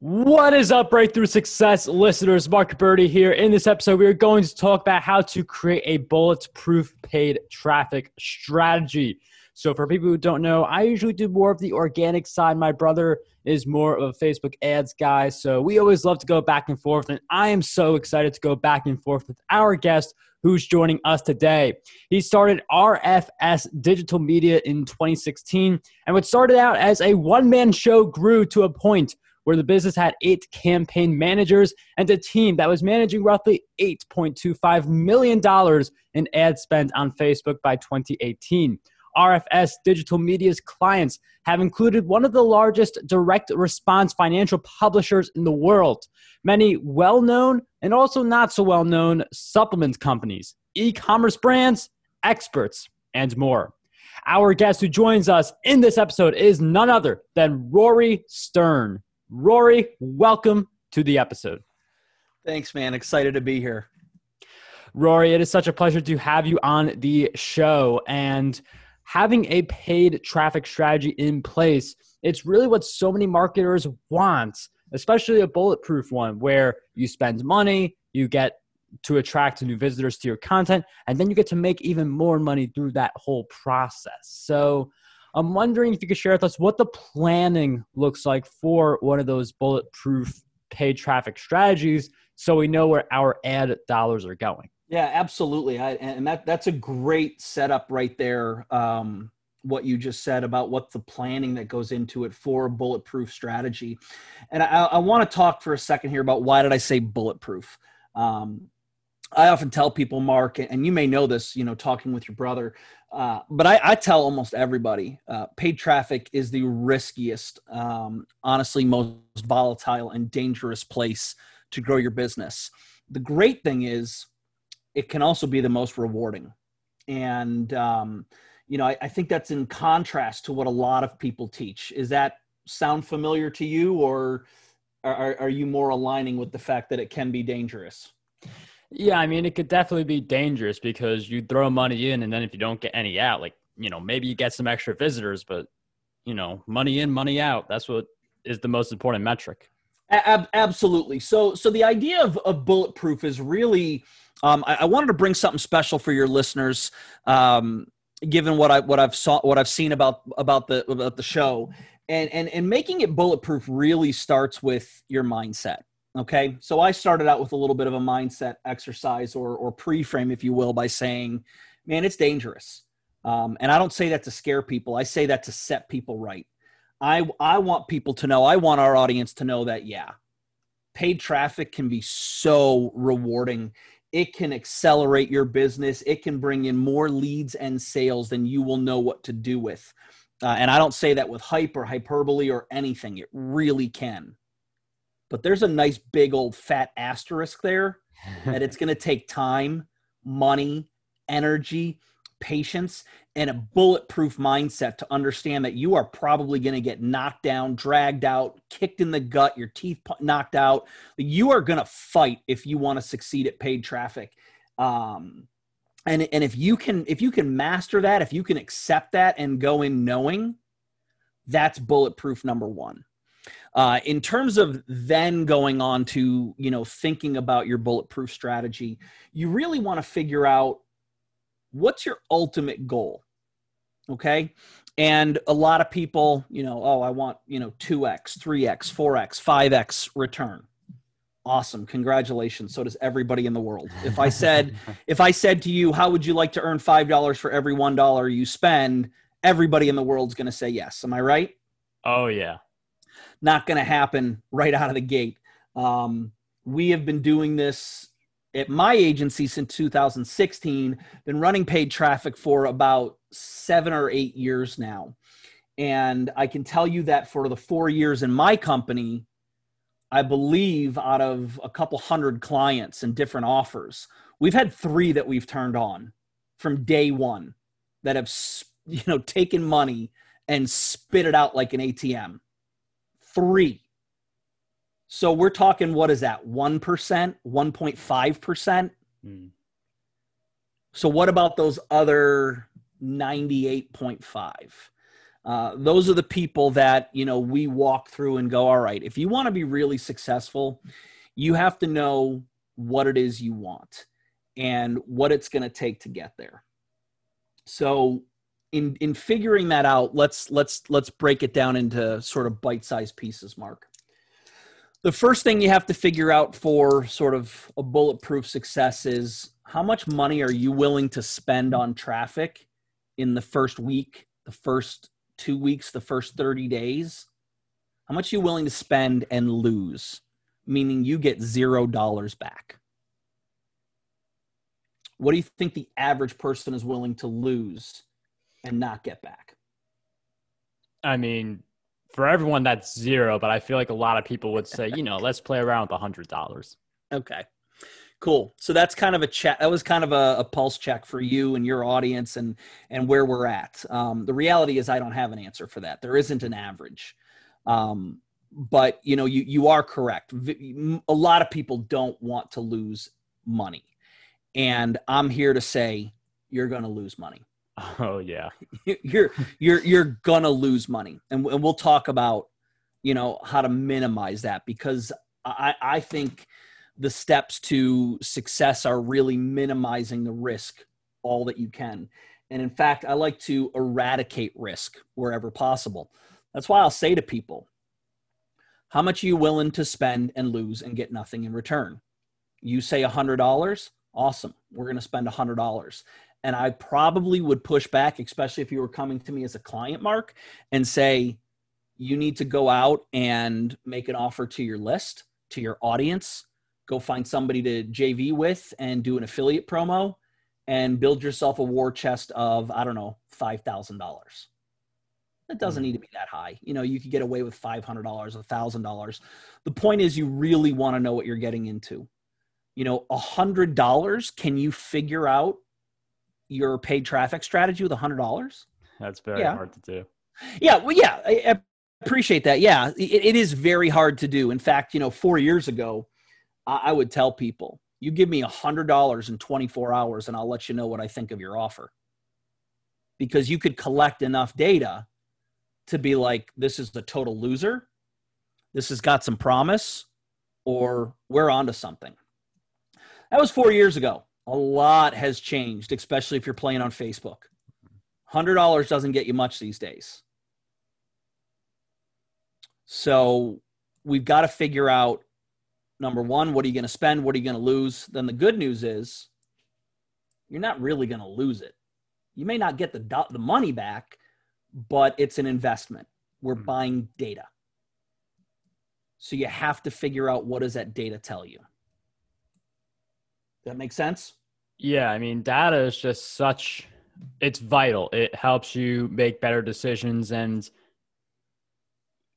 What is up, Breakthrough Success listeners? Mark Birdie here. In this episode, we are going to talk about how to create a bulletproof paid traffic strategy. So, for people who don't know, I usually do more of the organic side. My brother is more of a Facebook ads guy. So, we always love to go back and forth. And I am so excited to go back and forth with our guest who's joining us today. He started RFS Digital Media in 2016, and what started out as a one man show grew to a point where the business had eight campaign managers and a team that was managing roughly $8.25 million in ad spend on Facebook by 2018. RFS Digital Media's clients have included one of the largest direct response financial publishers in the world, many well known and also not so well known supplement companies, e commerce brands, experts, and more. Our guest who joins us in this episode is none other than Rory Stern. Rory, welcome to the episode. Thanks, man. Excited to be here. Rory, it is such a pleasure to have you on the show. And having a paid traffic strategy in place, it's really what so many marketers want, especially a bulletproof one where you spend money, you get to attract new visitors to your content, and then you get to make even more money through that whole process. So, I'm wondering if you could share with us what the planning looks like for one of those bulletproof paid traffic strategies so we know where our ad dollars are going. Yeah, absolutely. I, and that that's a great setup right there. Um, what you just said about what the planning that goes into it for a bulletproof strategy. And I, I want to talk for a second here about why did I say bulletproof? Um, I often tell people, Mark, and you may know this, you know, talking with your brother, uh, but I, I, tell almost everybody uh, paid traffic is the riskiest, um, honestly, most volatile and dangerous place to grow your business. The great thing is, it can also be the most rewarding. And, um, you know, I, I think that's in contrast to what a lot of people teach. Is that sound familiar to you, or are, are you more aligning with the fact that it can be dangerous? Yeah, I mean, it could definitely be dangerous because you throw money in, and then if you don't get any out, like, you know, maybe you get some extra visitors, but, you know, money in, money out, that's what is the most important metric. Ab- absolutely. So, so the idea of, of bulletproof is really, um, I, I, wanted to bring something special for your listeners, um, given what I what I've saw what I've seen about about the about the show, and and and making it bulletproof really starts with your mindset. Okay. So I started out with a little bit of a mindset exercise or, or pre-frame, if you will, by saying, man, it's dangerous. Um, and I don't say that to scare people. I say that to set people right. I, I want people to know, I want our audience to know that, yeah, paid traffic can be so rewarding. It can accelerate your business. It can bring in more leads and sales than you will know what to do with. Uh, and I don't say that with hype or hyperbole or anything. It really can but there's a nice big old fat asterisk there that it's going to take time, money, energy, patience, and a bulletproof mindset to understand that you are probably going to get knocked down, dragged out, kicked in the gut, your teeth knocked out. You are going to fight if you want to succeed at paid traffic. Um, and and if you can if you can master that, if you can accept that and go in knowing, that's bulletproof number one. Uh, in terms of then going on to you know thinking about your bulletproof strategy, you really want to figure out what's your ultimate goal. Okay, and a lot of people, you know, oh, I want you know two x, three x, four x, five x return. Awesome congratulations so does everybody in the world. If i said if i said to you how would you like to earn five dollars for every one dollar you spend? everybody in the world's going to say yes am i right? Oh yeah not going to happen right out of the gate. Um, we have been doing this at my agency since 2016, been running paid traffic for about seven or eight years now. And I can tell you that for the four years in my company, I believe out of a couple hundred clients and different offers, we've had three that we've turned on from day one that have, you know, taken money and spit it out like an ATM three. So we're talking, what is that? 1%, 1.5%? Mm. So what about those other 98.5? Uh, those are the people that you know we walk through and go, all right. If you want to be really successful, you have to know what it is you want and what it's going to take to get there. So in in figuring that out, let's let's let's break it down into sort of bite-sized pieces, Mark. The first thing you have to figure out for sort of a bulletproof success is how much money are you willing to spend on traffic in the first week, the first 2 weeks, the first 30 days? How much are you willing to spend and lose? Meaning you get $0 back. What do you think the average person is willing to lose and not get back? I mean, for everyone, that's zero, but I feel like a lot of people would say, you know, let's play around with a hundred dollars. Okay. Cool. So that's kind of a chat. That was kind of a, a, pulse check for you and your audience and and where we're at. Um, the reality is, I don't have an answer for that. There isn't an average. Um, but you know, you you are correct. A lot of people don't want to lose money. And I'm here to say you're going to lose money. Oh yeah. you're you're you're to lose money. And, and we'll talk about you know how to minimize that because I I think the steps to success are really minimizing the risk all that you can. And in fact, I like to eradicate risk wherever possible. That's why I'll say to people, how much are you willing to spend and lose and get nothing in return? You say $100, awesome we're going to spend $100 and i probably would push back especially if you were coming to me as a client mark and say you need to go out and make an offer to your list to your audience. Go find somebody to jv with and do an affiliate promo and build yourself a war chest of i don't know $5000 it doesn't hmm. need to be that high. You know you could get away with $500 $1000 the point is you really want to know what you're getting into. You know, a hundred dollars, can you figure out your paid traffic strategy with a hundred dollars? That's very yeah. hard to do. Yeah. Well, yeah, I, appreciate that. Yeah, it, it is very hard to do. In fact, you know, four years ago, I, I would tell people, you give me a hundred dollars in 24 hours and I'll let you know what I think of your offer. Because you could collect enough data to be like, this is the total loser. This has got some promise, or we're onto something. That was four years ago. A lot has changed, especially if you're playing on Facebook. $100 doesn't get you much these days. So we've got to figure out number one, what are you going to spend? What are you going to lose? Then the good news is you're not really going to lose it. You may not get the, the money back, but it's an investment. We're hmm. buying data. So you have to figure out what does that data tell you? That makes sense? Yeah, I mean, data is just such it's vital. It helps you make better decisions and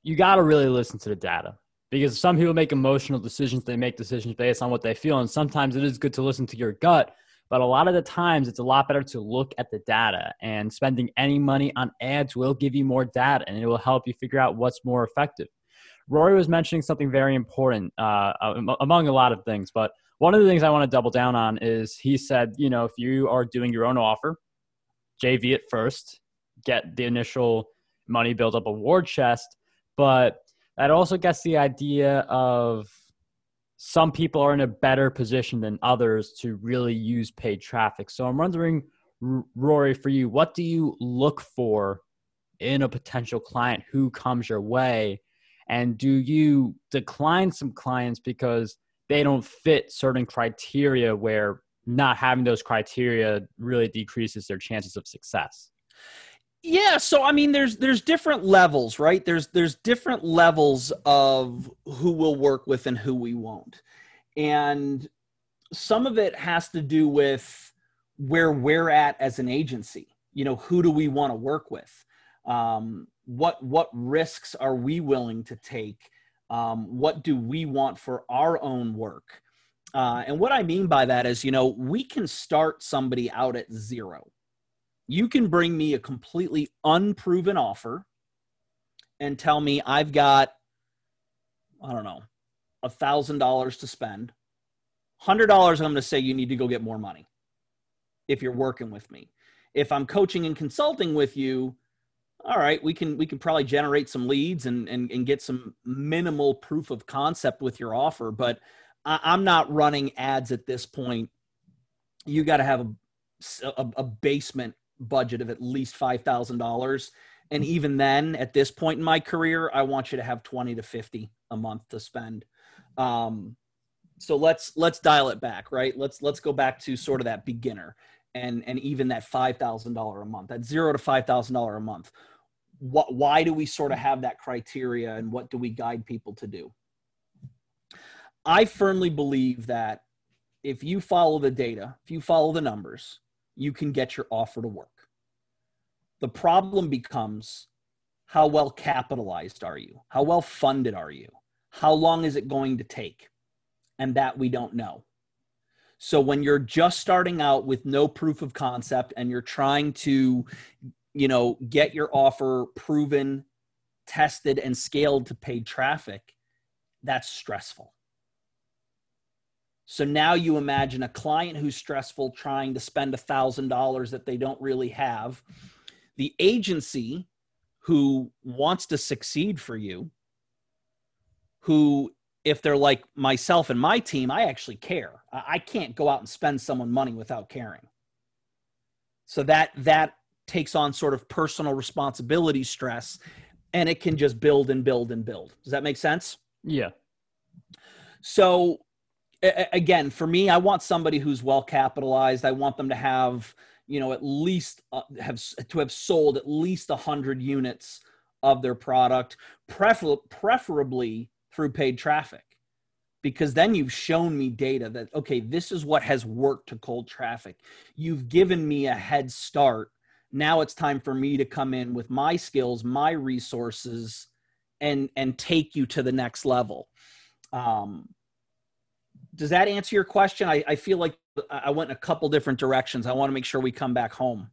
you got to really listen to the data because some people make emotional decisions, they make decisions based on what they feel and sometimes it is good to listen to your gut, but a lot of the times it's a lot better to look at the data and spending any money on ads will give you more data and it will help you figure out what's more effective. Rory was mentioning something very important uh, among a lot of things, but one of the things I want to double down on is he said, you know, if you are doing your own offer, JV it first, get the initial money, build up a war chest. But that also gets the idea of some people are in a better position than others to really use paid traffic. So I'm wondering, Rory, for you, what do you look for in a potential client who comes your way? And do you decline some clients because they don't fit certain criteria where not having those criteria really decreases their chances of success? Yeah so i mean there's there's different levels right? There's there's different levels of who we'll work with and who we won't. And some of it has to do with where we're at as an agency. You know who do we want to work with? Um, what what risks are we willing to take? Um, what do we want for our own work? Uh, and what i mean by that is you know we can start somebody out at zero. You can bring me a completely unproven offer and tell me i've got i don't know a thousand dollars to spend hundred dollars i'm going to say you need to go get more money if you're working with me. If i'm coaching and consulting with you all right, we can we can probably generate some leads and and, and get some minimal proof of concept with your offer, but I, I'm not running ads at this point. You got to have a, a, a basement budget of at least five thousand dollars, and even then, at this point in my career, I want you to have twenty to fifty a month to spend. Um, so let's let's dial it back, right? Let's let's go back to sort of that beginner and and even that five thousand dollar a month, that zero to five thousand dollar a month. What why do we sort of have that criteria, and what do we guide people to do? I firmly believe that if you follow the data, if you follow the numbers, you can get your offer to work. The problem becomes how well capitalized are you? How well funded are you? How long is it going to take? And that we don't know. So when you're just starting out with no proof of concept and you're trying to, you know, get your offer proven, tested, and scaled to paid traffic, that's stressful. So now you imagine a client who's stressful trying to spend a thousand dollars that they don't really have. The agency who wants to succeed for you, who if they're like myself and my team, I actually care. I can't go out and spend someone money without caring. So that that takes on sort of personal responsibility stress and it can just build and build and build. Does that make sense? Yeah. So again, for me, I want somebody who's well capitalized. I want them to have, you know, at least uh, have to have sold at least a hundred units of their product, prefer- preferably through paid traffic. Because then you've shown me data that okay this is what has worked to cold traffic. You've given me a head start. Now it's time for me to come in with my skills my resources and and take you to the next level. Um, does that answer your question? I, I feel like i went in a couple different directions. I want to make sure we come back home.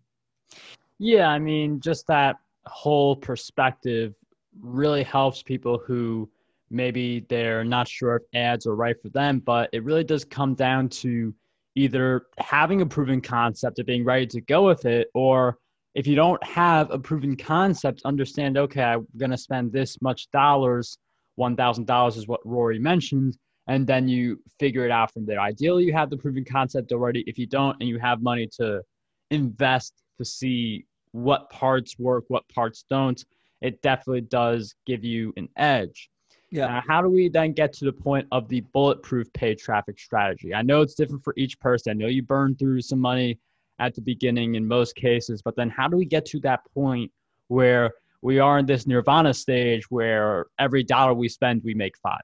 Yeah i mean just that whole perspective really helps people who maybe they're not sure if ads are right for them, but it really does come down to either having a proven concept of being ready to go with it, or if you don't have a proven concept, understand, okay, I'm going to spend this much dollars, $1,000 is what Rory mentioned, and then you figure it out from there. Ideally, you have the proven concept already. If you don't, and you have money to invest to see what parts work, what parts don't, it definitely does give you an edge. Yeah. Uh, how do we then get to the point of the bulletproof paid traffic strategy? I know it's different for each person. I know you burn through some money at the beginning in most cases, but then how do we get to that point where we are in this nirvana stage where every dollar we spend, we make five?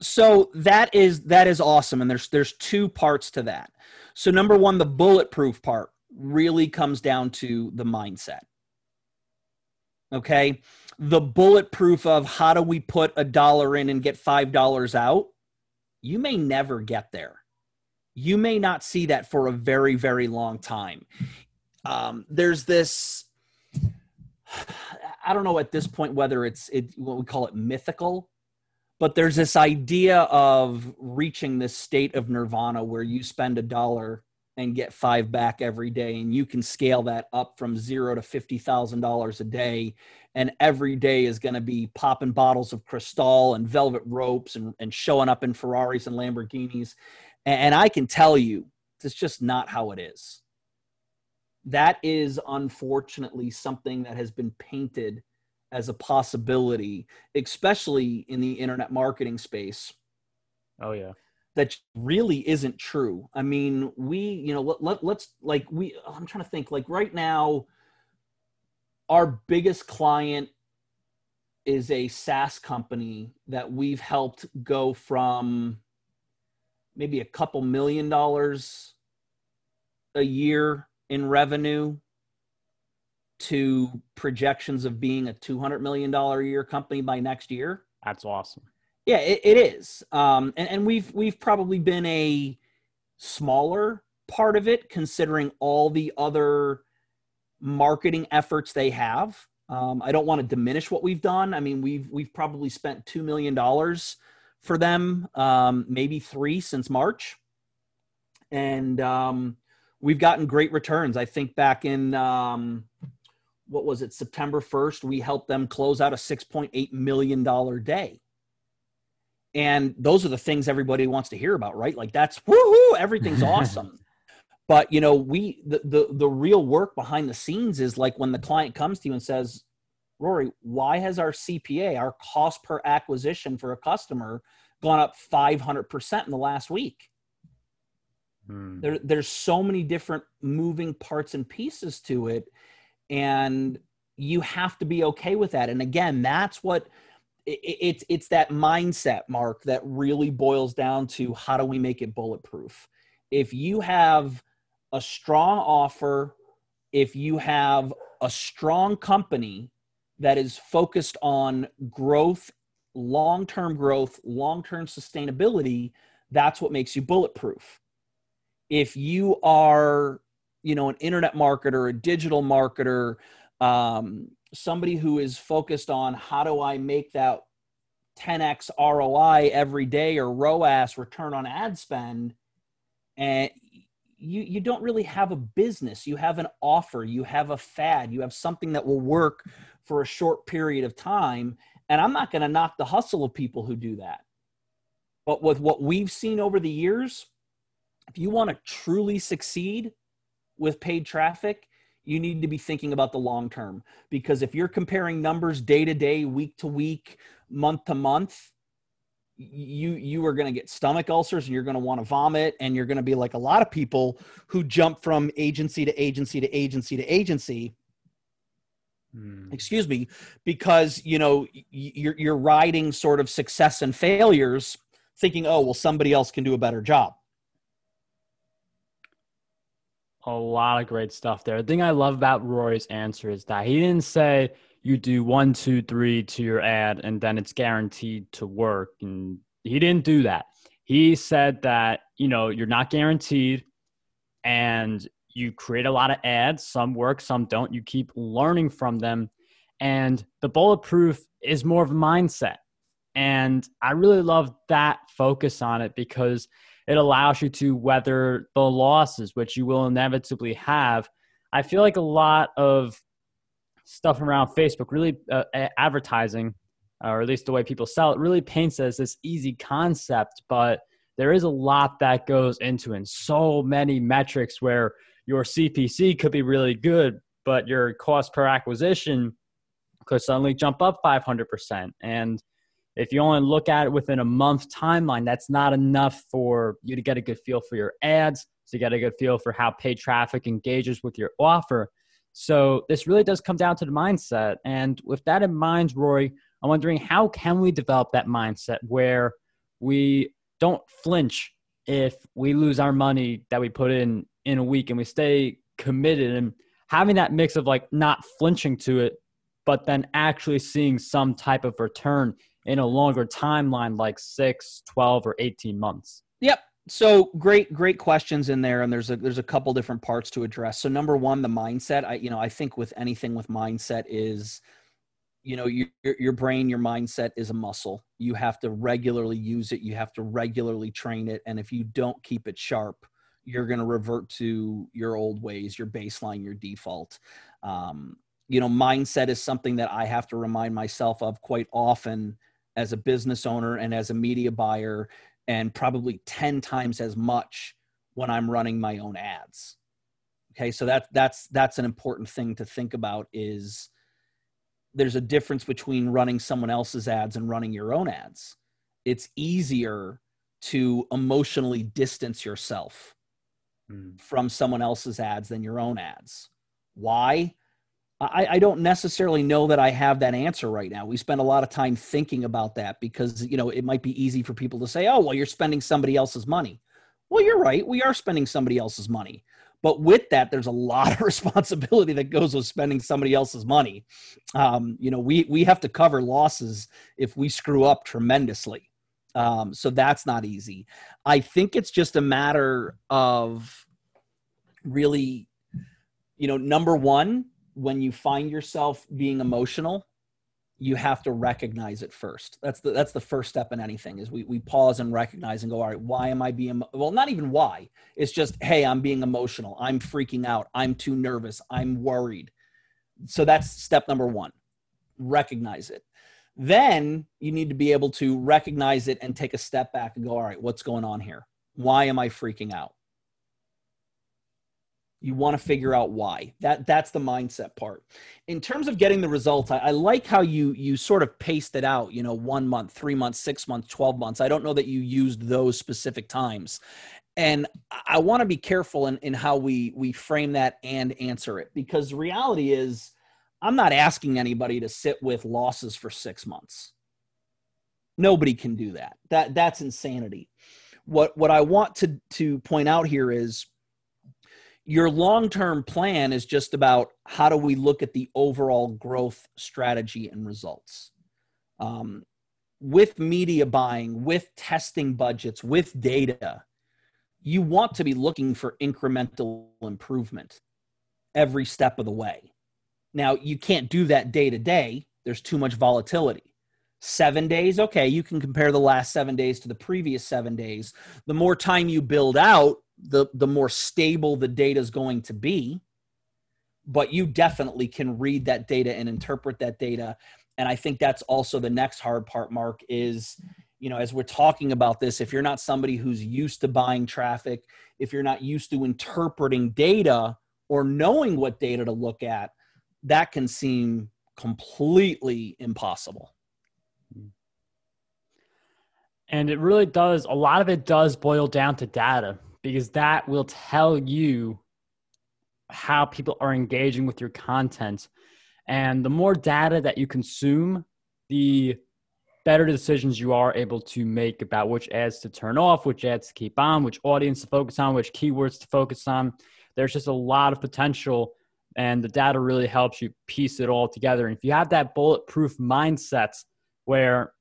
So that is that is awesome, and there's there's two parts to that. So number one, the bulletproof part really comes down to the mindset. Okay the bulletproof of how do we put a dollar in and get five dollars out, you may never get there. You may not see that for a very, very long time. Um, there's this, I don't know at this point whether it's it, what we call it mythical, but there's this idea of reaching this state of nirvana where you spend a dollar and get five back every day and you can scale that up from zero to $50000 a day and every day is going to be popping bottles of Cristal and velvet ropes and, and showing up in Ferraris and Lamborghinis. And, and I can tell you, it's just not how it is. That is unfortunately something that has been painted as a possibility, especially in the internet marketing space. Oh, yeah. That really isn't true. I mean, we, you know, let, let, let's like, we, I'm trying to think, like, right now, our biggest client is a SaaS company that we've helped go from maybe a couple million dollars a year in revenue to projections of being a $200 million a year company by next year. That's awesome. Yeah, it, it is. Um, and, and we've, we've probably been a smaller part of it considering all the other marketing efforts they have. Um, I don't want to diminish what we've done. I mean, we've we've probably spent two million dollars for them, um, maybe three since March, and um, we've gotten great returns. I think back in um, what was it september 1st we helped them close out a 6.8 million dollar day and those are the things everybody wants to hear about right? Like that's woohoo everything's awesome. But you know we the, the the real work behind the scenes is like when the client comes to you and says rory why has our cpa our cost per acquisition for a customer gone up 500% in the last week? Hmm. there, there's so many different moving parts and pieces to it and you have to be okay with that. And again that's what it's it's that mindset mark that really boils down to how do we make it bulletproof? If you have a strong offer if you have a strong company that is focused on growth long-term growth long-term sustainability that's what makes you bulletproof. If you are you know an internet marketer a digital marketer um, somebody who is focused on how do i make that 10x roi every day or roas return on ad spend and you you don't really have a business. You have an offer. You have a fad. You have something that will work for a short period of time. And i'm not going to knock the hustle of people who do that. But with what we've seen over the years if you want to truly succeed with paid traffic, you need to be thinking about the long term. Because if you're comparing numbers day to day, week to week, month to month, you you are going to get stomach ulcers and you're going to want to vomit and you're going to be like a lot of people who jump from agency to agency to agency to agency. Hmm. excuse me because you know you're you're riding sort of success and failures thinking oh well somebody else can do a better job a lot of great stuff there. The thing I love about Rory's answer is that he didn't say you do one, two, three to your ad and then it's guaranteed to work. And he didn't do that. He said that, you know, you're not guaranteed and you create a lot of ads. Some work, some don't. You keep learning from them. And the bulletproof is more of a mindset. And I really love that focus on it because it allows you to weather the losses, which you will inevitably have. I feel like a lot of stuff around Facebook, really uh, advertising, or at least the way people sell it, really paints as this easy concept, but there is a lot that goes into it. And so many metrics where your CPC could be really good, but your cost per acquisition could suddenly jump up 500%. And if you only look at it within a month timeline, that's not enough for you to get a good feel for your ads, to get a good feel for how paid traffic engages with your offer. So this really does come down to the mindset. And with that in mind, Rory, I'm wondering how can we develop that mindset where we don't flinch if we lose our money that we put in in a week and we stay committed and having that mix of like not flinching to it but then actually seeing some type of return in a longer timeline like 6 12 or 18 months? Yep. So great great questions in there and there's a there's a couple different parts to address. So number one the mindset. I you know i think with anything with mindset is you know your your brain your mindset is a muscle. You have to regularly use it. You have to regularly train it. And if you don't keep it sharp you're going to revert to your old ways your baseline your default. Um, you know mindset is something that i have to remind myself of quite often as a business owner and as a media buyer and probably 10 times as much when i'm running my own ads. Okay so that that's that's an important thing to think about is there's a difference between running someone else's ads and running your own ads. It's easier to emotionally distance yourself mm. from someone else's ads than your own ads. Why I, I, don't necessarily know that I have that answer right now. We spend a lot of time thinking about that because you know it might be easy for people to say, "Oh, well, you're spending somebody else's money." Well, you're right. We are spending somebody else's money, but with that, there's a lot of responsibility that goes with spending somebody else's money. Um, you know, we we have to cover losses if we screw up tremendously. Um, so that's not easy. I think it's just a matter of really, you know, number one when you find yourself being emotional you have to recognize it first. That's the that's the first step in anything is we, we pause and recognize and go all right why am i being well not even why. It's just hey i'm being emotional. I'm freaking out. I'm too nervous. I'm worried. So that's step number one recognize it. Then you need to be able to recognize it and take a step back and go all right what's going on here? Why am i freaking out you want to figure out why. That that's the mindset part. In terms of getting the results I, I, like how you you sort of paced it out you know one month three months six months 12 months. I don't know that you used those specific times. And i want to be careful in, in how we we frame that and answer it because reality is i'm not asking anybody to sit with losses for six months. Nobody can do that. That that's insanity. What what i want to to point out here is your long term plan is just about how do we look at the overall growth strategy and results. Um, with media buying, with testing budgets, with data, you want to be looking for incremental improvement every step of the way. Now, you can't do that day to day, there's too much volatility. Seven days, okay, you can compare the last seven days to the previous seven days. The more time you build out, the the more stable the data is going to be but you definitely can read that data and interpret that data. And i think that's also the next hard part mark is you know as we're talking about this if you're not somebody who's used to buying traffic if you're not used to interpreting data or knowing what data to look at that can seem completely impossible. And it really does a lot of it does boil down to data because that will tell you how people are engaging with your content. And the more data that you consume, the better decisions you are able to make about which ads to turn off, which ads to keep on, which audience to focus on, which keywords to focus on. There's just a lot of potential, and the data really helps you piece it all together. And if you have that bulletproof mindset where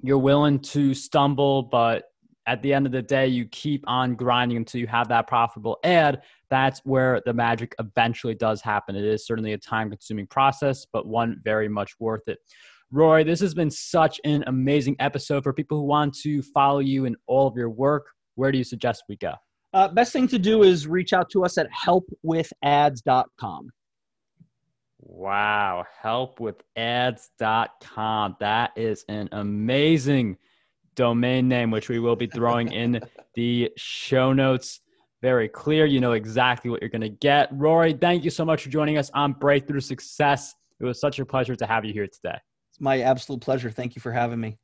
you're willing to stumble, but at the end of the day, you keep on grinding until you have that profitable ad. That's where the magic eventually does happen. It is certainly a time consuming process, but one very much worth it. Roy, this has been such an amazing episode for people who want to follow you in all of your work. Where do you suggest we go? Uh, best thing to do is reach out to us at helpwithads.com. Wow, helpwithads.com. That is an amazing domain name, which we will be throwing in the show notes. Very clear. You know exactly what you're going to get. Rory, thank you so much for joining us on Breakthrough Success. It was such a pleasure to have you here today. It's my absolute pleasure. Thank you for having me.